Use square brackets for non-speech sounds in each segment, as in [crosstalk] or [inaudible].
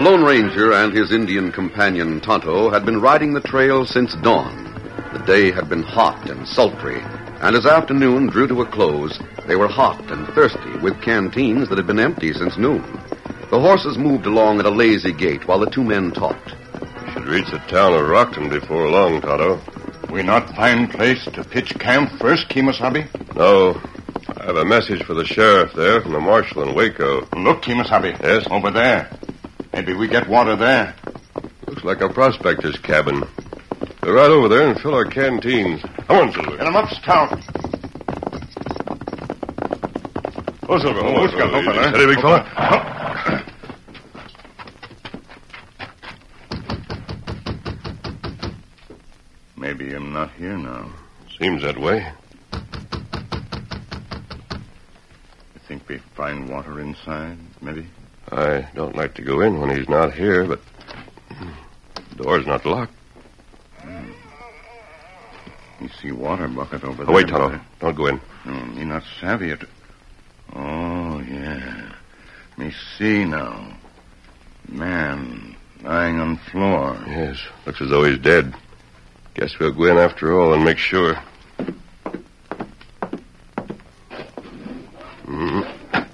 The Lone Ranger and his Indian companion Tonto had been riding the trail since dawn. The day had been hot and sultry, and as afternoon drew to a close, they were hot and thirsty with canteens that had been empty since noon. The horses moved along at a lazy gait while the two men talked. We should reach the town of Rockton before long, Tonto. We not find place to pitch camp first, Kemosabe? No. I have a message for the sheriff there from the marshal in Waco. Look, Kemosabe. Yes? Over there. Maybe we get water there. Looks like a prospector's cabin. Go right over there and fill our canteens. Come on, Silver. Get 'em up, Scout. Oh, Silver. Oh, Scout, open, huh? Eh? Steady, big fella. Maybe I'm not here now. Seems that way. You think we find water inside, maybe? I don't like to go in when he's not here, but the door's not locked. You see water bucket over Oh, there. wait, Tonto. Don't go in. No, me not savvy it. Oh, yeah. Me see now. Man lying on floor. Yes, looks as though he's dead. Guess we'll go in after all and make sure. Mm.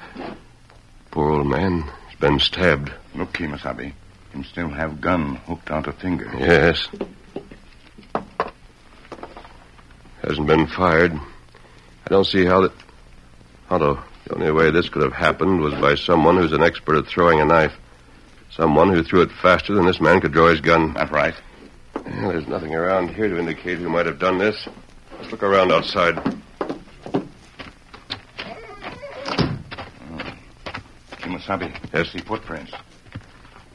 Poor old man. Been stabbed. Look, Kemosabe. Him still have gun hooked out a finger. Yes. Hasn't been fired. I don't see how that. Otto, the only way this could have happened was by someone who's an expert at throwing a knife. Someone who threw it faster than this man could draw his gun. That's right? Well, there's nothing around here to indicate who might have done this. Let's look around outside. Kemosabe. Yes? See footprints.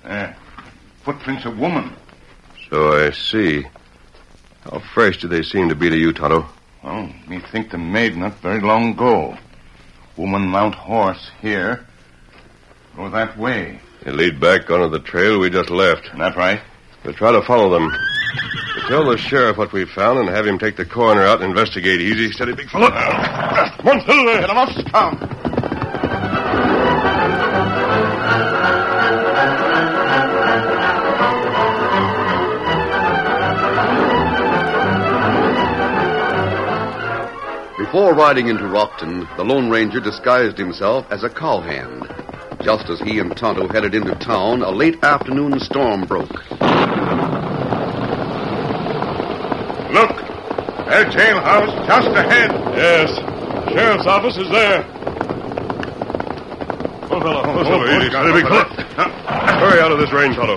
There. Footprints of woman. So I see. How fresh do they seem to be to you, Tonto? Well, me think the maid not very long ago. Woman mount horse here. Go that way. They lead back onto the trail we just left. That right? We'll try to follow them. We'll tell the sheriff what we found and have him take the coroner out and investigate. Easy, steady, big on, Silver. Get him up, Before riding into Rockton, the Lone Ranger disguised himself as a cowhand. Just as he and Tonto headed into town, a late afternoon storm broke. Look! Their jailhouse just ahead. Yes. Sheriff's office is there. Oh, fellow. Oh, Silver, easy, steady, big fella. Hurry out of this rain, Tonto.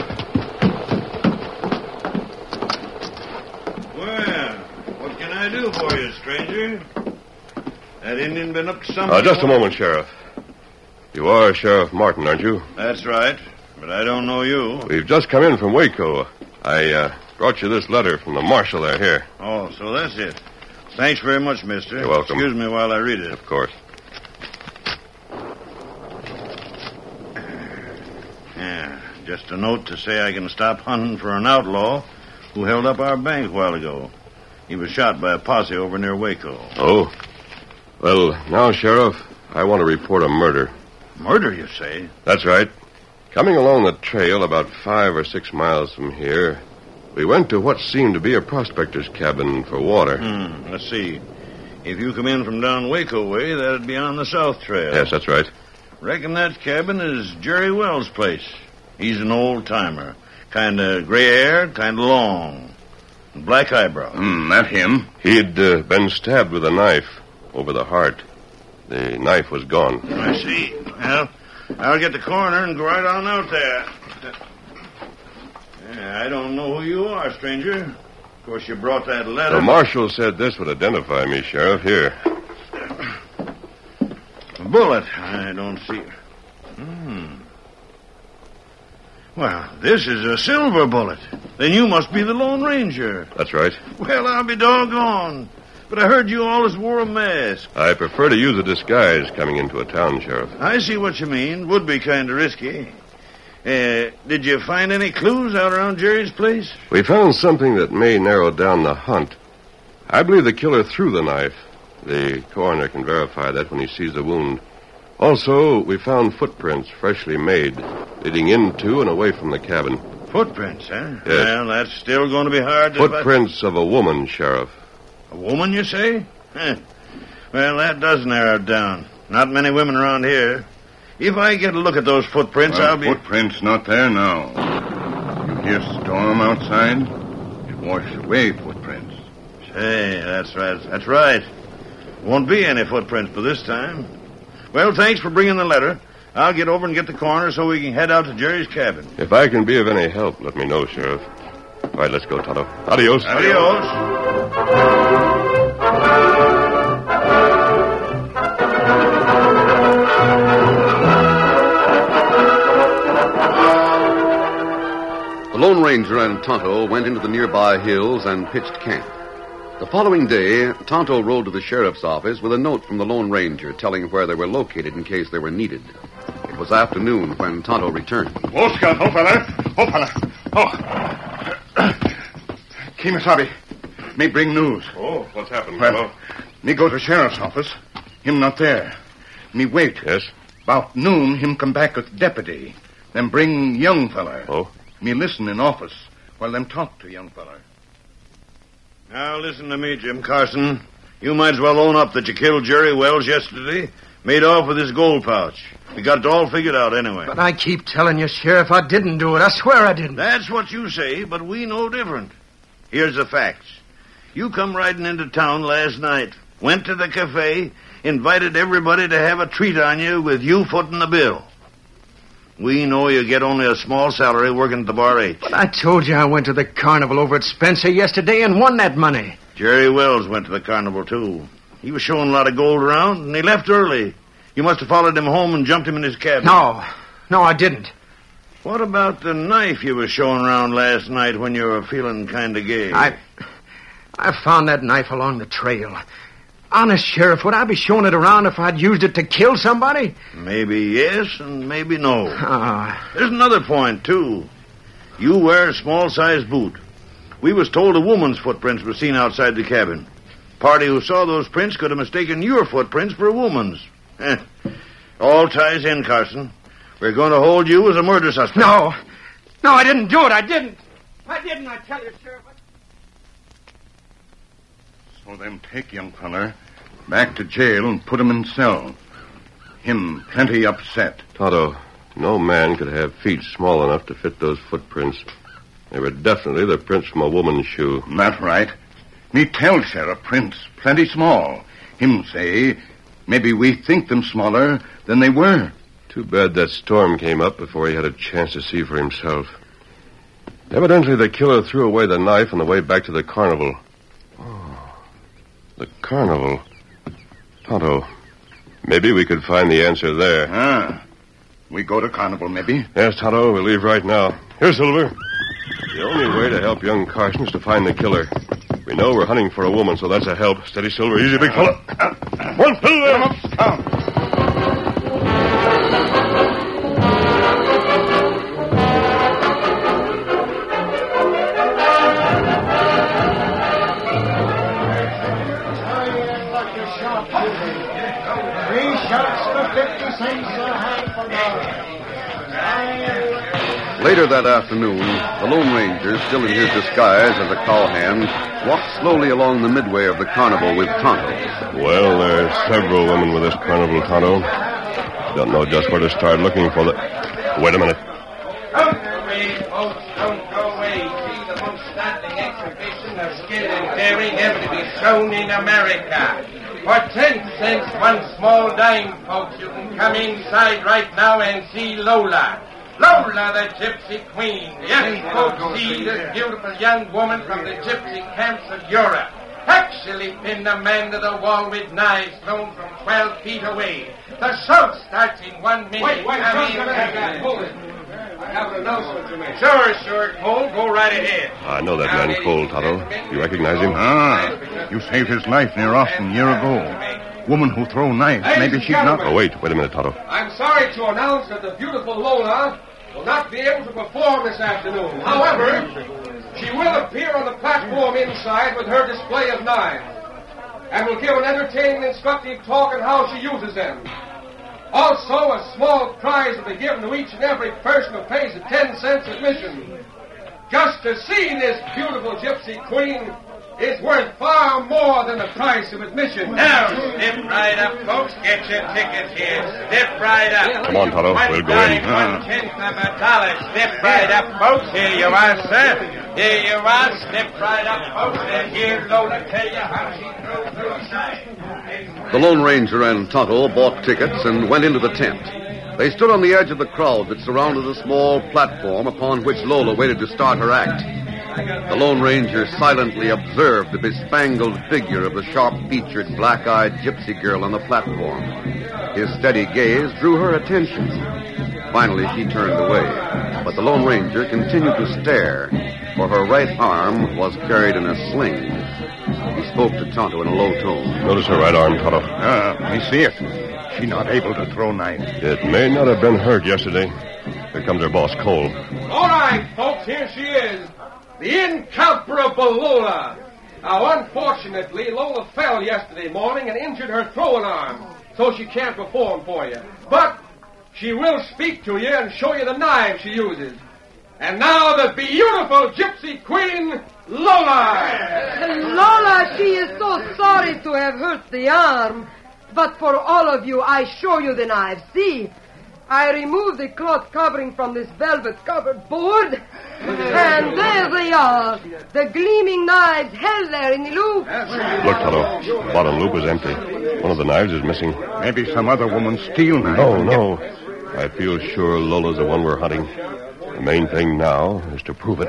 Well, what can I do for you, stranger? That Indian been up to something? Uh, just a moment, Sheriff. You are Sheriff Martin, aren't you? That's right, but I don't know you. We've just come in from Waco. I uh, brought you this letter from the marshal there. Here, Oh, so that's it. Thanks very much, mister. You're welcome. Excuse me while I read it. of course. Yeah, just a note to say I can stop hunting for an outlaw who held up our bank a while ago. He was shot by a posse over near Waco. Oh. Well, now, Sheriff, I want to report a murder. Murder, you say? That's right. Coming along the trail about five or six miles from here, we went to what seemed to be a prospector's cabin for water. Hmm, let's see. If you come in from down Waco way, that'd be on the south trail. Yes, that's right. Reckon that cabin is Jerry Wells' place. He's an old timer. Kind of gray hair, kind of long. Black eyebrow. Hmm, that him. He'd uh, been stabbed with a knife over the heart. The knife was gone. I see. Well, I'll get the coroner and go right on out there. Yeah, I don't know who you are, stranger. Of course, you brought that letter. The marshal said this would identify me, Sheriff. Here. A bullet. I don't see. It. Hmm. Well, this is a silver bullet. Then you must be the Lone Ranger. That's right. Well, I'll be doggone. But I heard you always wore a mask. I prefer to use a disguise coming into a town, Sheriff. I see what you mean. Would be kind of risky. Uh, did you find any clues out around Jerry's place? We found something that may narrow down the hunt. I believe the killer threw the knife. The coroner can verify that when he sees the wound. Also, we found footprints freshly made, leading into and away from the cabin. Footprints, huh? Yes. Well, that's still going to be hard to Footprints of a woman, Sheriff. A woman, you say? Huh. Well, that does narrow it down. Not many women around here. If I get a look at those footprints, Well, I'll be. Footprints not there now. You hear storm outside? It washed away footprints. Hey, that's right. That's right. Won't be any footprints by this time. Well, thanks for bringing the letter. I'll get over and get the coroner so we can head out to Jerry's cabin. If I can be of any help, let me know, Sheriff. All right, let's go, Tonto. Adios. Adios. The Lone Ranger and Tonto went into the nearby hills and pitched camp. The following day, Tonto rode to the sheriff's office with a note from the Lone Ranger telling where they were located in case they were needed. It was afternoon when Tonto returned. Scout. Oh, fella. Oh, fella. Oh. Kemosabe. Me bring news. Oh, what's happened, Well, me go to sheriff's office. Him not there. Me wait. Yes? About noon, him come back with deputy. Then bring young feller. Oh? Me listen in office while them talk to young feller. Now listen to me, Jim Carson. You might as well own up that you killed Jerry Wells yesterday. Made off with his gold pouch. We got it all figured out anyway. But I keep telling you, Sheriff, I didn't do it. I swear I didn't. That's what you say, but we know different. Here's the facts. You come riding into town last night, went to the cafe, invited everybody to have a treat on you with you footing the bill. We know you get only a small salary working at the Bar H. But I told you I went to the carnival over at Spencer yesterday and won that money. Jerry Wells went to the carnival, too. He was showing a lot of gold around, and he left early. You must have followed him home and jumped him in his cabin. No, no, I didn't. What about the knife you were showing around last night when you were feeling kind of gay? I, I found that knife along the trail. Honest, Sheriff, would I be showing it around if I'd used it to kill somebody? Maybe yes and maybe no. Ah, There's another point, too. You wear a small-sized boot. We was told a woman's footprints were seen outside the cabin. Party who saw those prints could have mistaken your footprints for a woman's. Eh. All ties in, Carson. We're going to hold you as a murder suspect. no. No, I didn't do it. I didn't. I didn't, I tell you, Then take young feller back to jail and put him in cell. Him plenty upset. Tonto, no man could have feet small enough to fit those footprints. They were definitely the prints from a woman's shoe. That right. Me tell Sheriff prints plenty small. Him say maybe we think them smaller than they were. Too bad that storm came up before he had a chance to see for himself. Evidently, the killer threw away the knife on the way back to the carnival. The carnival. Tonto, maybe we could find the answer there. Ah. We go to carnival, maybe. Yes, Tonto, we'll leave right now. Here, Silver. The only way to help young Carson is to find the killer. We know we're hunting for a woman, so that's a help. Steady, Silver. Easy, big fella. Ah, ah, ah. One, Silver. Three Later that afternoon, the Lone Ranger, still in his disguise as a cowhand, walked slowly along the midway of the carnival with Tonto. Well, there are several women with this carnival, Tonto. Don't know just where to start looking for the. Wait a minute. Don't go away, folks. Don't go away. See the most startling exhibition of skill and daring ever to be shown in America. For ten cents, one small dime, folks, you can come inside right now and see Lola. Lola, the Gypsy Queen. Yes, folks, see this beautiful young woman from the gypsy camps of Europe. Actually pinned a man to the wall with knives thrown from 12 feet away. The show starts in one minute. Wait, wait, Come just in. a minute. Hold it. I have an announcement to make. Sure, sure, Cole. Go right ahead. I know that man Cole, Tonto. You recognize him? Ah. You saved his life near Austin a year ago. Woman who throw knives. Hey, Maybe she's not. Oh, wait. Wait a minute, Tonto. I'm sorry to announce that the beautiful Lola will not be able to perform this afternoon. However, she will appear on the platform inside with her display of knives and will give an entertaining, instructive talk on how she uses them. Also, a small prize will be given to each and every person who pays a 10 cents admission. Just to see this beautiful gypsy queen is worth far more than the price of admission. Now, step right up, folks. Get your tickets here. Step right up. Come on, Tonto. One We'll go in. One tenth of a ah. dollar. Step right up, folks. Here you are, sir. Here you are. Step right up, folks. And here Lola tell you how she throws her side. The Lone Ranger and Tonto bought tickets and went into the tent. They stood on the edge of the crowd that surrounded a small platform upon which Lola waited to start her act. The Lone Ranger silently observed the bespangled figure of the sharp-featured, black-eyed gypsy girl on the platform. His steady gaze drew her attention. Finally, she turned away, but the Lone Ranger continued to stare, for her right arm was carried in a sling. He spoke to Tonto in a low tone. Notice her right arm, Tonto. Ah, me see it. She not able to throw knives. It may not have been hurt yesterday. Here comes her boss, Cole. All right, folks, here she is. The incomparable Lola. Now, unfortunately, Lola fell yesterday morning and injured her throwing arm, so she can't perform for you. But she will speak to you and show you the knives she uses. And now the beautiful gypsy queen, Lola. Lola, she is so sorry to have hurt the arm. But for all of you, I show you the knives. See, I remove the cloth covering from this velvet covered board. [laughs] And there they are. The gleaming knives held there in the loop. Look, Tonto. Bottom loop is empty. One of the knives is missing. Maybe some other woman steal knives. No, no. I feel sure Lola's the one we're hunting. The main thing now is to prove it.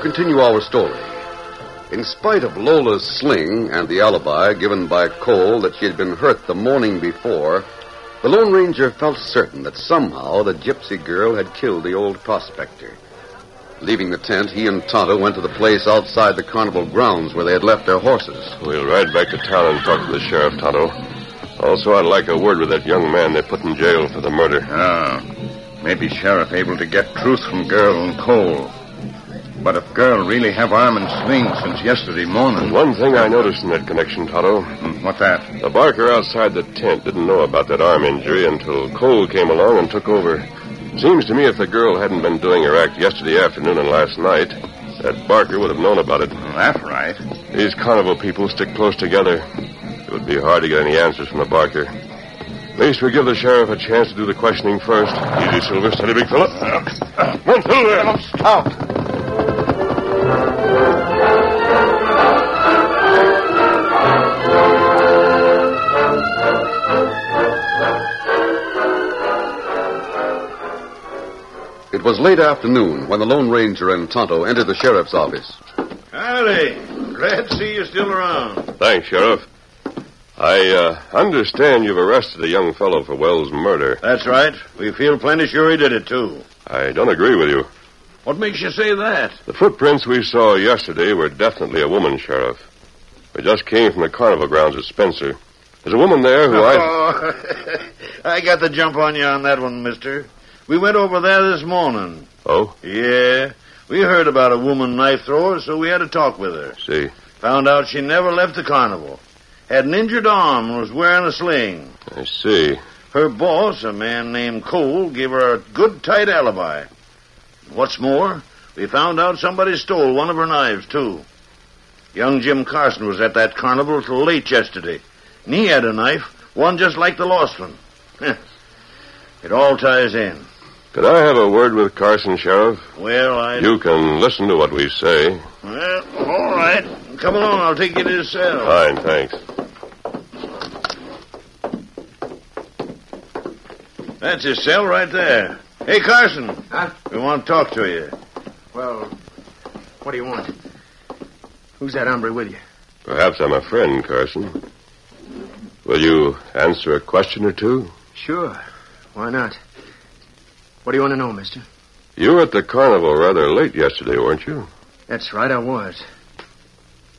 Continue our story. In spite of Lola's sling and the alibi given by Cole that she had been hurt the morning before, the Lone Ranger felt certain that somehow the gypsy girl had killed the old prospector. Leaving the tent, he and Tonto went to the place outside the carnival grounds where they had left their horses. We'll ride back to town and talk to the sheriff, Tonto. Also, I'd like a word with that young man they put in jail for the murder. Ah, maybe sheriff able to get truth from girl and Cole. But if girl really have arm and sling since yesterday morning. One thing I noticed in that connection, Tonto. Hmm, What that? The barker outside the tent didn't know about that arm injury until Cole came along and took over. Seems to me if the girl hadn't been doing her act yesterday afternoon and last night, that Barker would have known about it. That's right. These carnival people stick close together. It would be hard to get any answers from the Barker. At least we give the sheriff a chance to do the questioning first. Easy, Silver. Steady, big fella. Come on, Silver. Stop. It was late afternoon when the Lone Ranger and Tonto entered the sheriff's office. Howdy. Glad to see you still around. Thanks, Sheriff. I uh, understand you've arrested a young fellow for Wells' murder. That's right. We feel plenty sure he did it, too. I don't agree with you. What makes you say that? The footprints we saw yesterday were definitely a woman, Sheriff. We just came from the carnival grounds at Spencer. There's a woman there who I. Oh, [laughs] I got the jump on you on that one, mister. We went over there this morning. Oh, Yeah. We heard about a woman knife thrower, so we had to talk with her. see. Found out she never left the carnival. Had an injured arm and was wearing a sling. I see. Her boss, a man named Cole, gave her a good tight alibi. What's more, we found out somebody stole one of her knives, too. Young Jim Carson was at that carnival till late yesterday, and he had a knife, one just like the lost one. [laughs] it all ties in. Could I have a word with Carson, Sheriff? Well, I. You can listen to what we say. Well, all right. Come along, I'll take you to his cell. Fine, thanks. That's his cell right there. Hey, Carson. Huh? We want to talk to you. Well, what do you want? Who's that hombre with you? Perhaps I'm a friend, Carson. Will you answer a question or two? Sure. Why not? What do you want to know, mister? You were at the carnival rather late yesterday, weren't you? That's right, I was.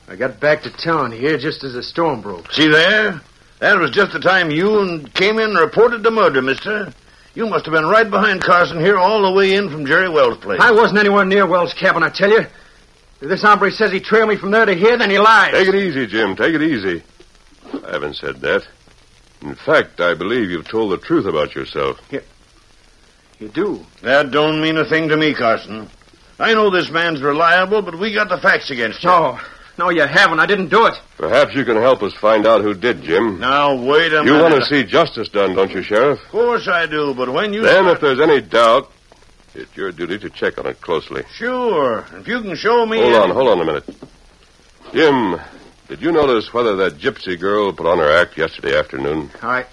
I got back to town here just as the storm broke. See there? That was just the time you and came in and reported the murder, mister. You must have been right behind Carson here all the way in from Jerry Wells' place. I wasn't anywhere near Wells' cabin, I tell you. If this hombre says he trailed me from there to here, then he lies. Take it easy, Jim. Take it easy. I haven't said that. In fact, I believe you've told the truth about yourself. You do. That don't mean a thing to me, Carson. I know this man's reliable, but we got the facts against him. No. No, you haven't. I didn't do it. Perhaps you can help us find out who did, Jim. Now, wait a You minute. You want to see justice done, don't you, Sheriff? Of course I do, but when you... Then, if there's any doubt, it's your duty to check on it closely. Sure. If you can show me... Hold any- on, hold on a minute. Jim, did you notice whether that gypsy girl put on her act yesterday afternoon? I.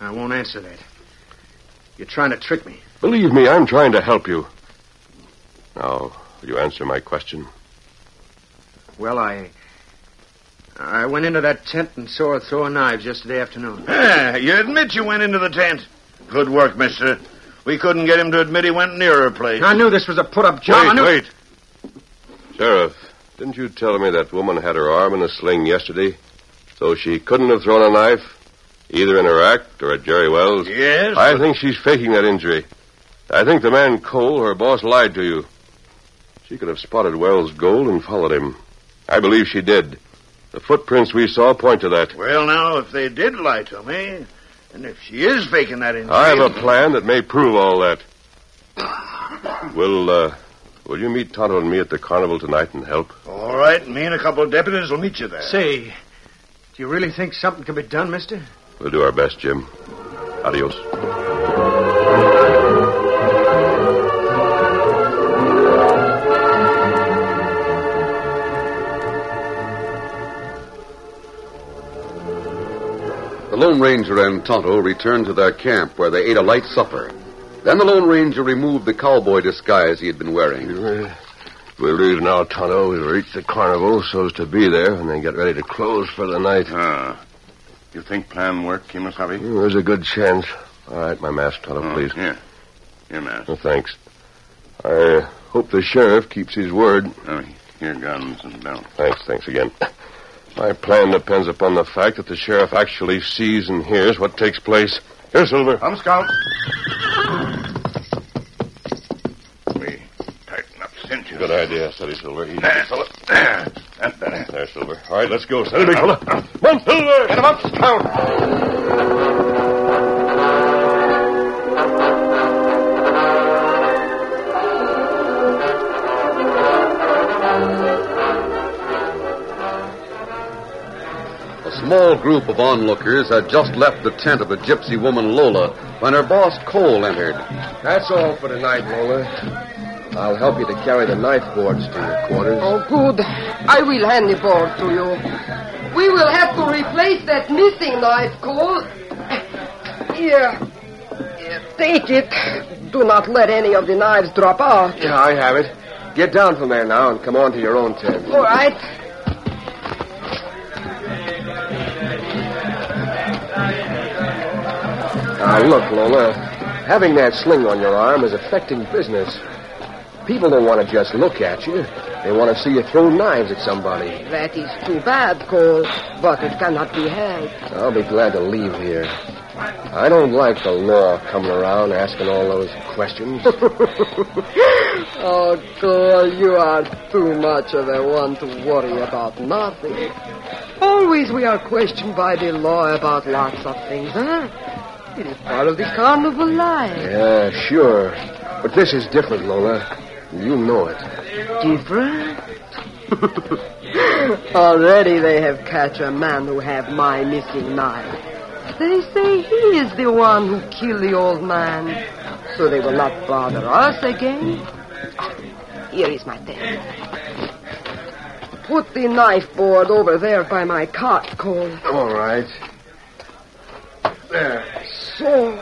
I won't answer that. You're trying to trick me. Believe me, I'm trying to help you. Now, will you answer my question? Well, I. I went into that tent and saw her throwing knives yesterday afternoon. Ah, [laughs] you admit you went into the tent. Good work, mister. We couldn't get him to admit he went near her place. I knew this was a put-up job. Wait, knew... wait. Sheriff, didn't you tell me that woman had her arm in a sling yesterday? So she couldn't have thrown a knife, either in her act or at Jerry Wells? Yes? I think she's faking that injury. I think the man Cole, her boss, lied to you. She could have spotted Wells' gold and followed him. I believe she did. The footprints we saw point to that. Well, now, if they did lie to me, and if she is faking that injury... I have a plan that may prove all that. Will, uh, will you meet Tonto and me at the carnival tonight and help? All right, me and a couple of deputies will meet you there. Say, do you really think something can be done, mister? We'll do our best, Jim. Adios. The Lone Ranger and Tonto returned to their camp where they ate a light supper. Then the Lone Ranger removed the cowboy disguise he had been wearing. Uh, We'll leave now, Tonto. We'll reach the carnival so as to be there and then get ready to close for the night. Ah. You think plan work, Kemosabe? Mm, There's a good chance. All right, my mask, Tonto, Oh, please. Here. Here. Oh, thanks. I hope the sheriff keeps his word. Oh, here, guns and belt. Thanks, thanks again. [laughs] My plan depends upon the fact that the sheriff actually sees and hears what takes place. Here, Silver. Come, Scout. We tighten up cinches. Good idea. Steady, Silver. Easy, There. fella. There. There, Silver. All right, let's go. Steady, big fella. Come on, Silver. Get him up, Scout. A small group of onlookers had just left the tent of the gypsy woman Lola when her boss Cole entered. That's all for tonight, Lola. I'll help you to carry the knife boards to your quarters. Oh, good. I will hand the board to you. We will have to replace that missing knife, Cole. Here. Here, Take it. Do not let any of the knives drop out. Yeah, I have it. Get down from there now and come on to your own tent. All right. Now, look, Lola. Having that sling on your arm is affecting business. People don't want to just look at you. They want to see you throw knives at somebody. That is too bad, Cole, but it cannot be helped. I'll be glad to leave here. I don't like the law coming around asking all those questions. [laughs] oh, Cole, you are too much of a one to worry about nothing. Always we are questioned by the law about lots of things, huh? It is part of the carnival life. yeah, sure. But this is different, Lola. You know it. Different? [laughs] Already they have catch a man who have my missing knife. They say he is the one who killed the old man. So they will not bother us again. Ah, here is my tent. Put the knife board over there by my cot, Cole. All right. There. So,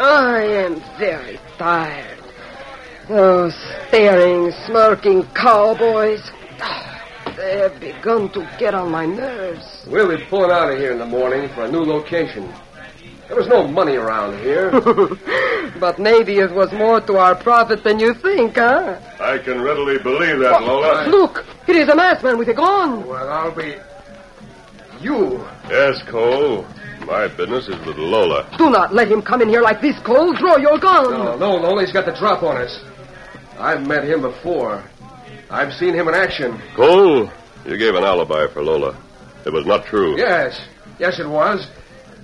I am very tired. Those staring, smirking cowboys. [sighs] They have begun to get on my nerves. We'll be pulling out of here in the morning for a new location. There was no money around here. [laughs] But maybe it was more to our profit than you think, huh? I can readily believe that, Lola. Look, it is a masked man with a gun. well, I'll be. You. Yes, Cole. My business is with Lola. Do not let him come in here like this, Cole. Draw your gun. No, no, Lola's got the drop on us. I've met him before. I've seen him in action. Cole, you gave an alibi for Lola. It was not true. Yes. Yes, it was.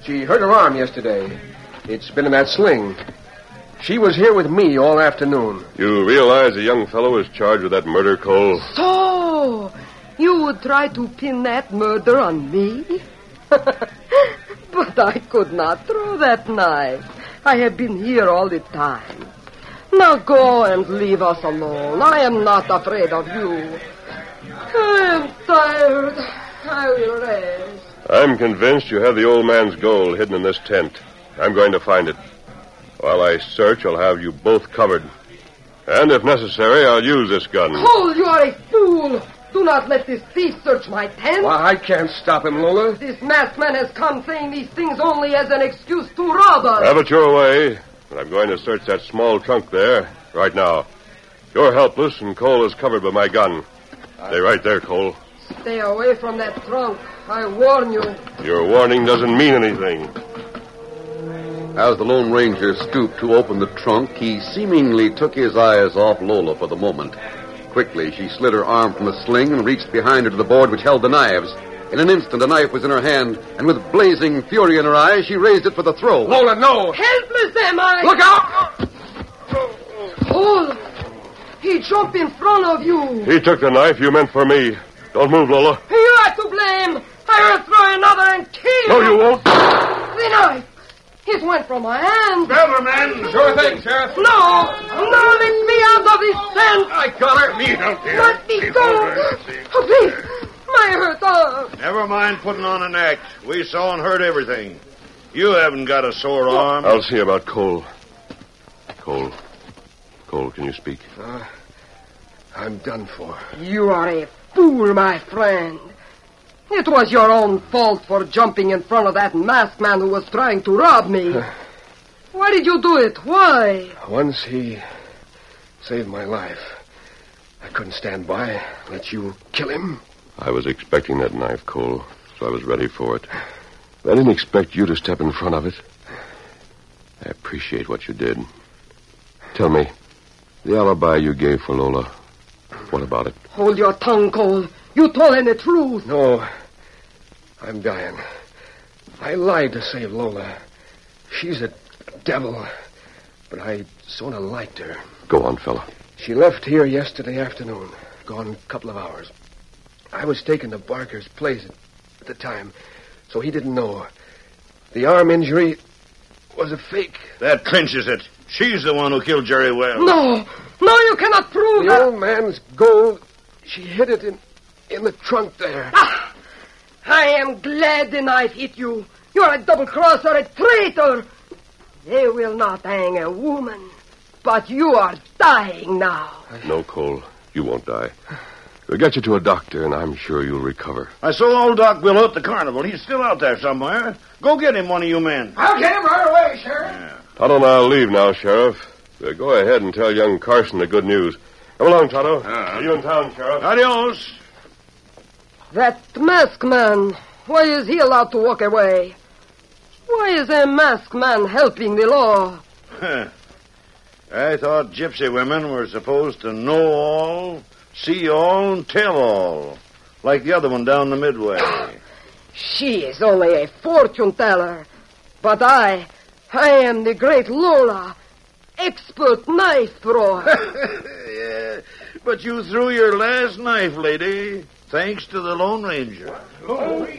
She hurt her arm yesterday. It's been in that sling. She was here with me all afternoon. You realize the young fellow is charged with that murder, Cole? So, you would try to pin that murder on me? [laughs] but I could not throw that knife. I have been here all the time. Now go and leave us alone. I am not afraid of you. I am tired. I will rest. I'm convinced you have the old man's gold hidden in this tent. I'm going to find it. While I search, I'll have you both covered. And if necessary, I'll use this gun. Cole, you are a fool. Do not let this thief search my tent. Well, I can't stop him, Lola. This masked man has come saying these things only as an excuse to rob us. Have it your way. But I'm going to search that small trunk there right now. You're helpless, and Cole is covered by my gun. Stay right there, Cole. Stay away from that trunk. I warn you. Your warning doesn't mean anything. As the Lone Ranger stooped to open the trunk, he seemingly took his eyes off Lola for the moment. Quickly, she slid her arm from the sling and reached behind her to the board which held the knives. In an instant, a knife was in her hand, and with blazing fury in her eyes, she raised it for the throw. Lola, no! Helpless am I. Look out! Cole, he jumped in front of you. He took the knife you meant for me. Don't move, Lola. You are to blame. I will throw another and kill No, you won't. The knife. It went from my hand. Better, man. Sure thing, Sheriff. No, no, let me out of this tent. I got her. Me don't care. Let me go. over. See. Oh, please. My hurt arm. Never mind putting on an act. We saw and heard everything. You haven't got a sore arm. I'll see about Cole. Cole. Cole, can you speak? Uh, I'm done for. You are a fool, my friend. It was your own fault for jumping in front of that masked man who was trying to rob me. [laughs] Why did you do it? Why? Once he saved my life. I couldn't stand by, let you kill him. I was expecting that knife, Cole, so I was ready for it. I didn't expect you to step in front of it. I appreciate what you did. Tell me, the alibi you gave for Lola, what about it? Hold your tongue, Cole. You told him the truth. No, I'm dying. I lied to save Lola. She's a devil, but I sort of liked her. Go on, fella. She left here yesterday afternoon, gone a couple of hours. I was taken to Barker's place at the time, so he didn't know. The arm injury was a fake. That clinches it. She's the one who killed Jerry Wells. No, no, you cannot prove The that. old man's gold, she hid it in, in the trunk there. Ah, I am glad the knife hit you. You're a double crosser, a traitor. They will not hang a woman, but you are dying now. No, Cole, you won't die. We'll get you to a doctor, and I'm sure you'll recover. I saw old Doc Willow at the carnival. He's still out there somewhere. Go get him, one of you men. I'll get him right away, Sheriff. Tonto and I'll leave now, Sheriff. Uh, go ahead and tell young Carson the good news. Come along, Tonto. See you in town, Sheriff. Adios. That masked man, why is he allowed to walk away? Why is a masked man helping the law? [laughs] I thought gypsy women were supposed to know all, see all, and tell all, like the other one down the midway. She is only a fortune teller. But I, I am the great Lola, expert knife thrower. [laughs] yeah, but you threw your last knife, lady, thanks to the Lone Ranger. The story